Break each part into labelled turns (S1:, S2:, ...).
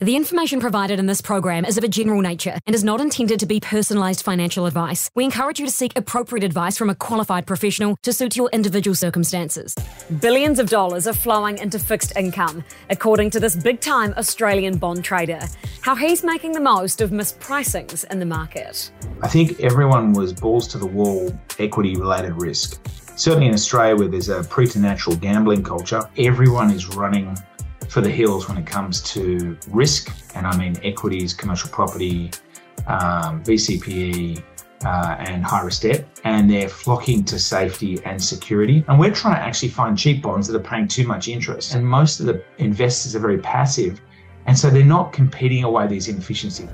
S1: The information provided in this program is of a general nature and is not intended to be personalised financial advice. We encourage you to seek appropriate advice from a qualified professional to suit your individual circumstances. Billions of dollars are flowing into fixed income, according to this big time Australian bond trader. How he's making the most of mispricings in the market.
S2: I think everyone was balls to the wall equity related risk. Certainly in Australia, where there's a preternatural gambling culture, everyone is running for the hills when it comes to risk, and I mean equities, commercial property, um, VCPE, uh, and high risk debt, and they're flocking to safety and security. And we're trying to actually find cheap bonds that are paying too much interest. And most of the investors are very passive, and so they're not competing away these inefficiencies.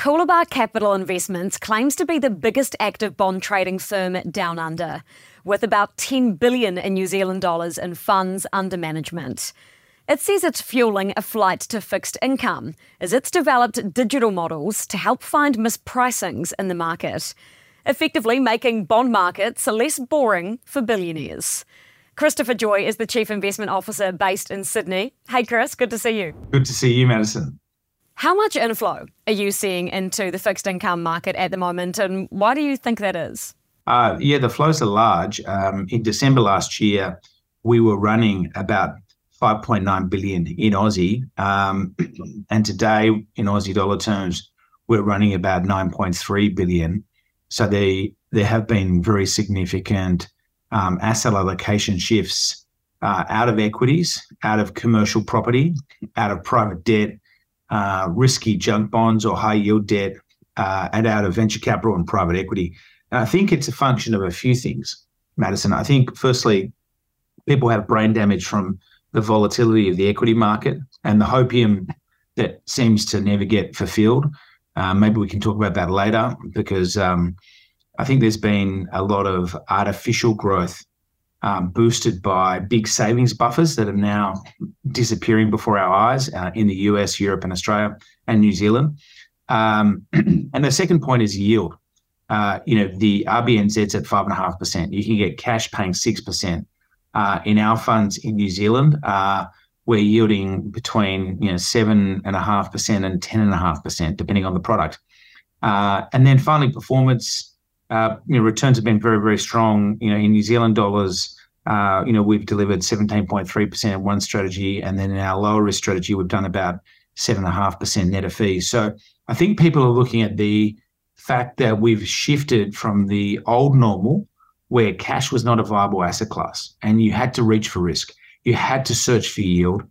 S1: Coolabah Capital Investments claims to be the biggest active bond trading firm down under, with about 10 billion in New Zealand dollars in funds under management. It says it's fueling a flight to fixed income as it's developed digital models to help find mispricings in the market, effectively making bond markets less boring for billionaires. Christopher Joye is the Chief Investment Officer based in Sydney. Hey, Chris, good to see you.
S2: Good to see you, Madison.
S1: How much inflow are you seeing into the fixed income market at the moment, and why do you think that is?
S2: Uh, yeah, the flows are large. Um, in December last year, we were running about 5.9 billion in Aussie, um, and today, in Aussie dollar terms, we're running about 9.3 billion. So they there have been very significant um, asset allocation shifts uh, out of equities, out of commercial property, out of private debt, uh, risky junk bonds or high yield debt uh, and out of venture capital and private equity. And I think it's a function of a few things, Madison. I think, firstly, people have brain damage from the volatility of the equity market and the hopium that seems to never get fulfilled. Uh, maybe we can talk about that later because um, I think there's been a lot of artificial growth um, boosted by big savings buffers that are now disappearing before our eyes uh, in the US, Europe, and Australia and New Zealand. Um, and the second point is yield. Uh, you know, the RBNZ's at five and a half percent. You can get cash paying six percent. Uh, in our funds in New Zealand, uh, we're yielding between you know seven and a half percent and ten and a half percent, depending on the product. Uh, and then finally, performance uh, you know, returns have been very, very strong. You know, in New Zealand dollars, uh, you know, we've delivered 17.3% in one strategy, and then in our lower risk strategy, we've done about seven and a half percent net of fees. So I think people are looking at the fact that we've shifted from the old normal, where cash was not a viable asset class, and you had to reach for risk, you had to search for yield,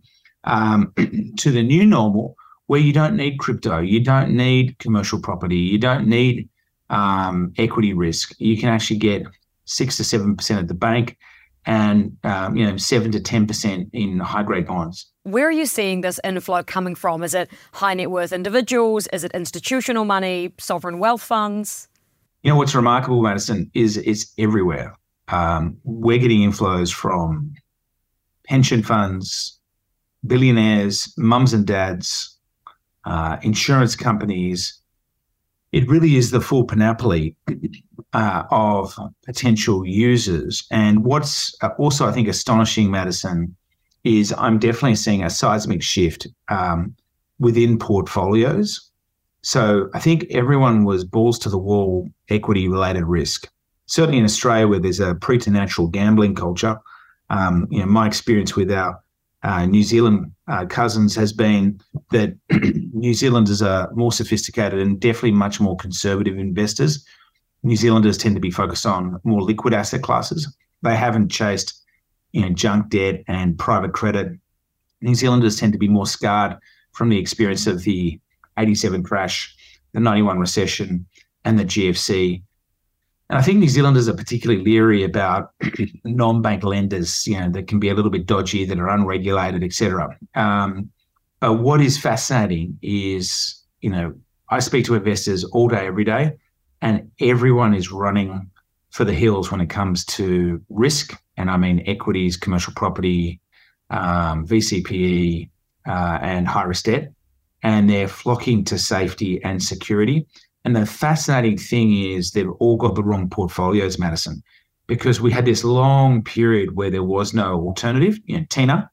S2: um, to the new normal, where you don't need crypto, you don't need commercial property, you don't need um, equity risk. You can actually get six to seven percent at the bank, and um, you know seven to ten percent in high grade bonds.
S1: Where are you seeing this inflow coming from? Is it high net worth individuals? Is it institutional money, sovereign wealth funds?
S2: You know what's remarkable, Madison, is it's everywhere. Um, we're getting inflows from pension funds, billionaires, mums and dads, uh, insurance companies, it really is the full panoply uh, of potential users. And what's uh, also, I think, astonishing, Madison, is I'm definitely seeing a seismic shift um, within portfolios. So I think everyone was balls to the wall equity related risk. Certainly in Australia, where there's a preternatural gambling culture, um, you know, my experience with our uh, New Zealand uh, cousins has been that New Zealanders are more sophisticated and definitely much more conservative investors. New Zealanders tend to be focused on more liquid asset classes. They haven't chased, you know, junk debt and private credit. New Zealanders tend to be more scarred from the experience of the 87 crash, the 91 recession, and the GFC. And I think New Zealanders are particularly leery about non-bank lenders, you know, that can be a little bit dodgy, that are unregulated, etc. Um, but what is fascinating is, you know, I speak to investors all day, every day, and everyone is running for the hills when it comes to risk, and I mean equities, commercial property, um, VCPE, uh, and high risk debt, and they're flocking to safety and security. And the fascinating thing is they've all got the wrong portfolios, Madison, because we had this long period where there was no alternative, you know, TINA,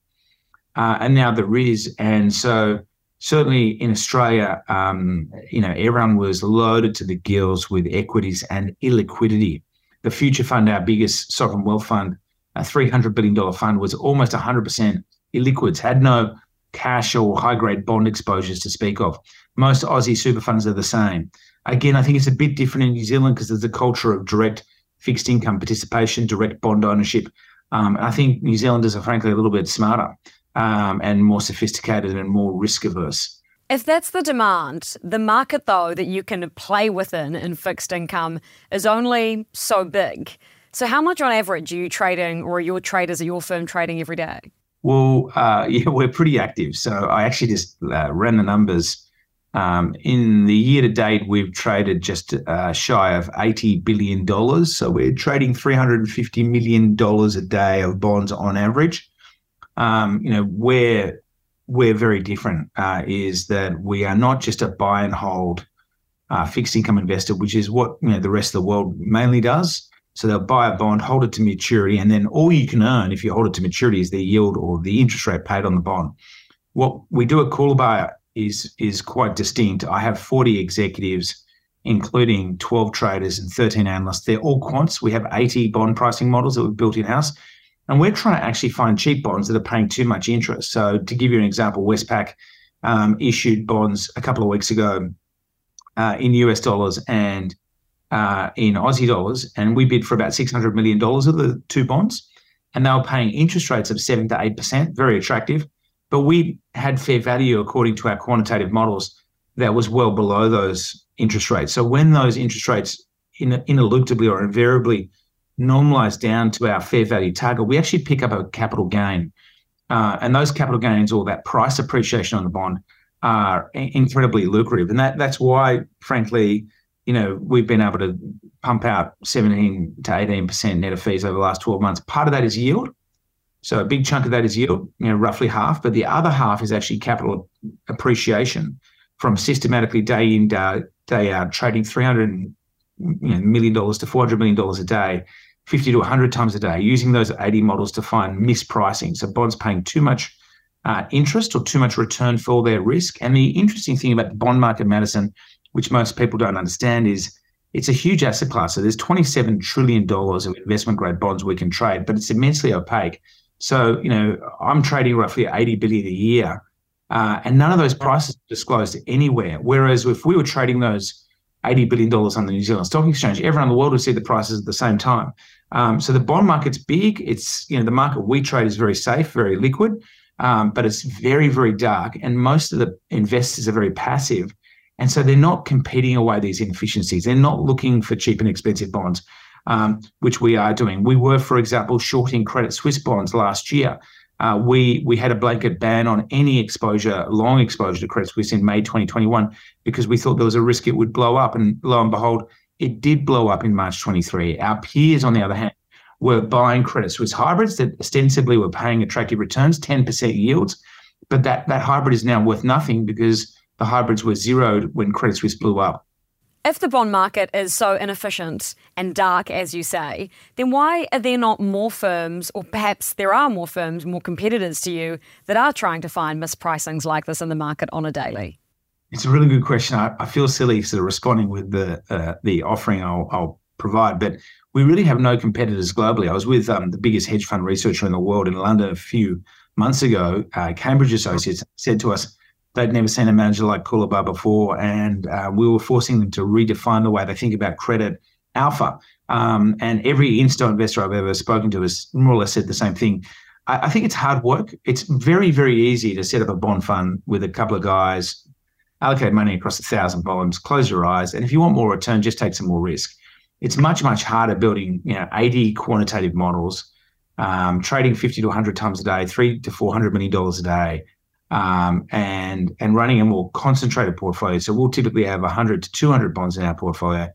S2: uh, and now there is. And so certainly in Australia, um, you know, everyone was loaded to the gills with equities and illiquidity. The Future Fund, our biggest sovereign wealth fund, a $300 billion fund, was almost 100% illiquids, had no cash or high grade bond exposures to speak of. Most Aussie super funds are the same. Again, I think it's a bit different in New Zealand because there's a culture of direct fixed income participation, direct bond ownership. Um, I think New Zealanders are frankly a little bit smarter um, and more sophisticated and more risk averse.
S1: If that's the demand, the market, though, that you can play within in fixed income is only so big. So, how much on average are you trading, or your traders, or your firm trading every day?
S2: Well, uh, yeah, we're pretty active. So, I actually just uh, ran the numbers. Um, in the year to date, we've traded just uh, shy of $80 billion. So, we're trading $350 million a day of bonds on average um, you know, where we're very different uh, is that we are not just a buy and hold uh, fixed income investor, which is what you know the rest of the world mainly does. So they'll buy a bond, hold it to maturity, and then all you can earn if you hold it to maturity is the yield or the interest rate paid on the bond. What we do at Coolabah is is quite distinct. I have 40 executives, including 12 traders and 13 analysts. They're all quants. We have 80 bond pricing models that we've built in house. And we're trying to actually find cheap bonds that are paying too much interest. So, to give you an example, Westpac um, issued bonds a couple of weeks ago uh, in US dollars and uh, in Aussie dollars, and we bid for about $600 million of the two bonds. And they were paying interest rates of 7 to 8%, very attractive. But we had fair value according to our quantitative models that was well below those interest rates. So, when those interest rates in, ineluctably or invariably normalized down to our fair value target, we actually pick up a capital gain. Uh, and those capital gains or that price appreciation on the bond are incredibly lucrative. And that that's why, frankly, you know, we've been able to pump out 17 to 18% net of fees over the last 12 months. Part of that is yield. So a big chunk of that is yield, you know, roughly half, but the other half is actually capital appreciation from systematically day in, day, out, trading 300 you know, million dollars to 400 million dollars a day 50 to 100 times a day, using those 80 models to find mispricing. So bonds paying too much uh, interest or too much return for their risk. And the interesting thing about the bond market, Madison, which most people don't understand, is it's a huge asset class. So there's $27 trillion of investment grade bonds we can trade, but it's immensely opaque. So, you know, I'm trading roughly 80 billion a year, uh, and none of those prices are disclosed anywhere. Whereas if we were trading those $80 billion on the New Zealand Stock Exchange, everyone in the world would see the prices at the same time. Um, so the bond market's big. It's you know the market we trade is very safe, very liquid, um, but it's very very dark, and most of the investors are very passive, and so they're not competing away these inefficiencies. They're not looking for cheap and expensive bonds, um, which we are doing. We were, for example, shorting Credit Suisse bonds last year. Uh, we we had a blanket ban on any exposure, long exposure to Credit Suisse in May 2021 because we thought there was a risk it would blow up, and lo and behold, it did blow up in March 23. Our peers, on the other hand, were buying Credit Suisse hybrids that ostensibly were paying attractive returns, 10% yields, but that, that hybrid is now worth nothing because the hybrids were zeroed when Credit Suisse blew up.
S1: If the bond market is so inefficient and dark, as you say, then why are there not more firms, or perhaps there are more firms, more competitors to you, that are trying to find mispricings like this in the market on a daily?
S2: It's a really good question. I, I feel silly sort of responding with the uh, the offering I'll, I'll, provide, but we really have no competitors globally. I was with um, the biggest hedge fund researcher in the world in London a few months ago. Uh, Cambridge Associates said to us they'd never seen a manager like Coolabah before, and uh, we were forcing them to redefine the way they think about credit alpha. Um, and every insto investor I've ever spoken to has more or less said the same thing. I, I think it's hard work. It's very, very easy to set up a bond fund with a couple of guys allocate money across a thousand bonds, close your eyes, and if you want more return, just take some more risk. It's much much harder building you know 80 quantitative models, um, trading 50 to 100 times a day, three to 400 million dollars a day, um, and and running a more concentrated portfolio. So we'll typically have 100 to 200 bonds in our portfolio,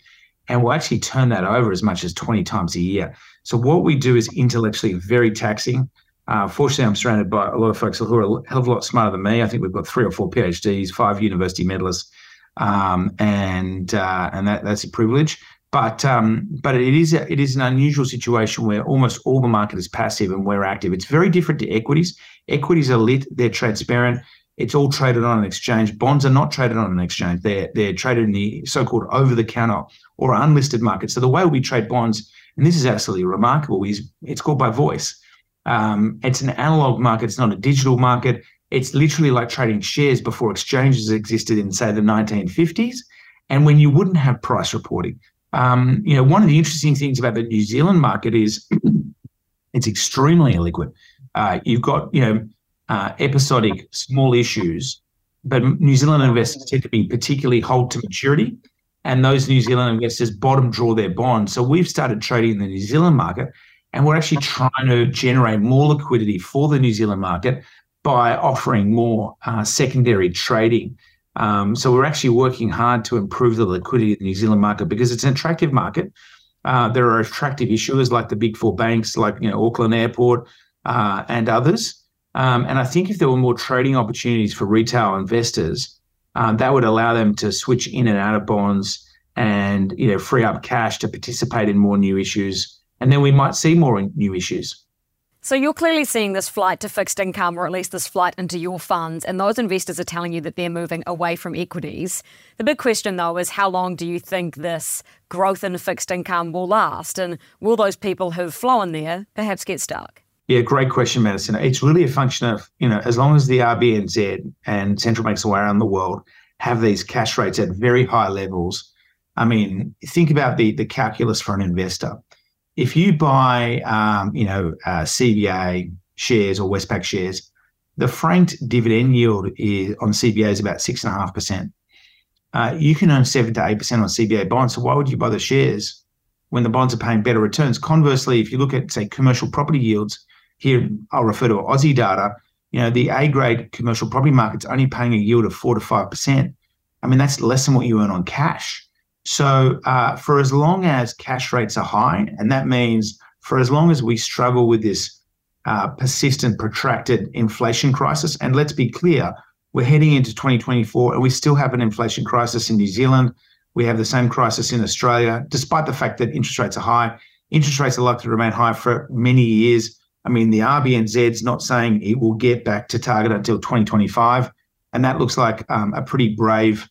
S2: and we'll actually turn that over as much as 20 times a year. So what we do is intellectually very taxing. Uh, fortunately, I'm surrounded by a lot of folks who are a hell of a lot smarter than me. I think we've got three or four PhDs, five university medalists, um, and uh, and that, that's a privilege. But um, but it is a, it is an unusual situation where almost all the market is passive and we're active. It's very different to equities. Equities are lit, they're transparent. It's all traded on an exchange. Bonds are not traded on an exchange. They're they're traded in the so-called over-the-counter or unlisted market. So the way we trade bonds, and this is absolutely remarkable, is it's called by voice. Um, it's an analog market. It's not a digital market. It's literally like trading shares before exchanges existed in, say, the 1950s, and when you wouldn't have price reporting. Um, you know, one of the interesting things about the New Zealand market is it's extremely illiquid. Uh, you've got, you know, uh, episodic small issues, but New Zealand investors tend to be particularly hold to maturity, and those New Zealand investors bottom draw their bonds. So we've started trading in the New Zealand market, and we're actually trying to generate more liquidity for the New Zealand market by offering more uh, secondary trading. Um, so we're actually working hard to improve the liquidity of the New Zealand market because it's an attractive market. Uh, there are attractive issuers like the big four banks, like you know Auckland Airport uh, and others. Um, and I think if there were more trading opportunities for retail investors, um, that would allow them to switch in and out of bonds and you know free up cash to participate in more new issues. And then we might see more new issues.
S1: So you're clearly seeing this flight to fixed income, or at least this flight into your funds, and those investors are telling you that they're moving away from equities. The big question, though, is how long do you think this growth in fixed income will last, and will those people who've flown there perhaps get stuck?
S2: Yeah, great question, Madison. It's really a function of, you know, as long as the RBNZ and central banks around the world have these cash rates at very high levels. I mean, think about the the calculus for an investor if you buy, um, you know, uh, CBA shares or Westpac shares, the franked dividend yield is, on CBA is about six and a half percent. Uh, you can earn seven to eight percent on CBA bonds. So why would you buy the shares when the bonds are paying better returns? Conversely, if you look at say commercial property yields, here I'll refer to Aussie data. You know, the A grade commercial property market's only paying a yield of four to five percent. I mean, that's less than what you earn on cash. So, uh, for as long as cash rates are high, and that means for as long as we struggle with this uh, persistent, protracted inflation crisis, and let's be clear, we're heading into 2024 and we still have an inflation crisis in New Zealand. We have the same crisis in Australia, despite the fact that interest rates are high. Interest rates are likely to remain high for many years. I mean, the RBNZ's not saying it will get back to target until 2025. And that looks like um, a pretty brave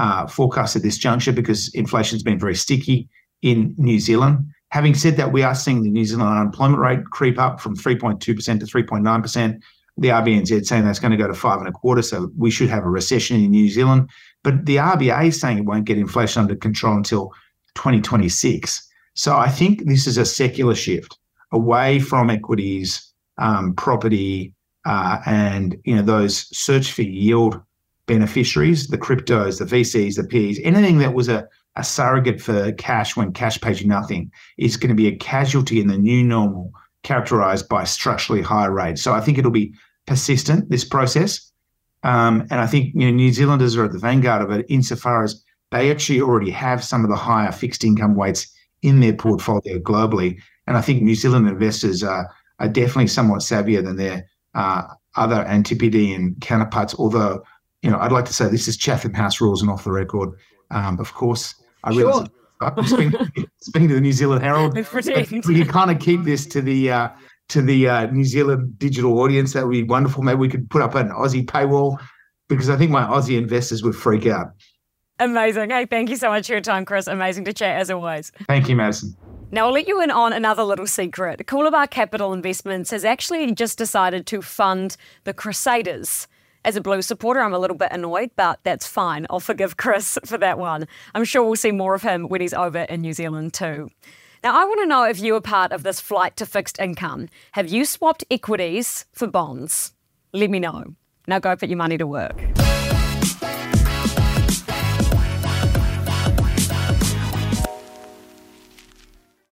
S2: uh, forecast at this juncture because inflation has been very sticky in New Zealand. Having said that, we are seeing the New Zealand unemployment rate creep up from 3.2% to 3.9%. The RBNZ saying that's going to go to five and a quarter, so we should have a recession in New Zealand. But the RBA is saying it won't get inflation under control until 2026. So I think this is a secular shift away from equities, um, property, uh, and you know those search for yield beneficiaries, the cryptos, the VCs, the PEs, anything that was a, a surrogate for cash when cash pays you nothing is going to be a casualty in the new normal characterized by structurally higher rates. So I think it'll be persistent, this process. Um, and I think you know, New Zealanders are at the vanguard of it insofar as they actually already have some of the higher fixed income weights in their portfolio globally. And I think New Zealand investors are, are definitely somewhat savvier than their uh, other Antipodean counterparts, although you know, I'd like to say this is Chatham House rules and off the record. Um, of course, I really sure. speaking, speaking, to the New Zealand Herald. we can kind of keep this to the uh, to the uh, New Zealand digital audience. That would be wonderful. Maybe we could put up an Aussie paywall because I think my Aussie investors would freak out.
S1: Amazing. Hey, thank you so much for your time, Chris. Amazing to chat as always.
S2: Thank you, Madison.
S1: Now, I'll let you in on another little secret. Coolabah Capital Investments has actually just decided to fund the Crusaders as a Blues supporter, I'm a little bit annoyed, but that's fine. I'll forgive Chris for that one. I'm sure we'll see more of him when he's over in New Zealand too. Now, I want to know if you are part of this flight to fixed income. Have you swapped equities for bonds? Let me know. Now go put your money to work.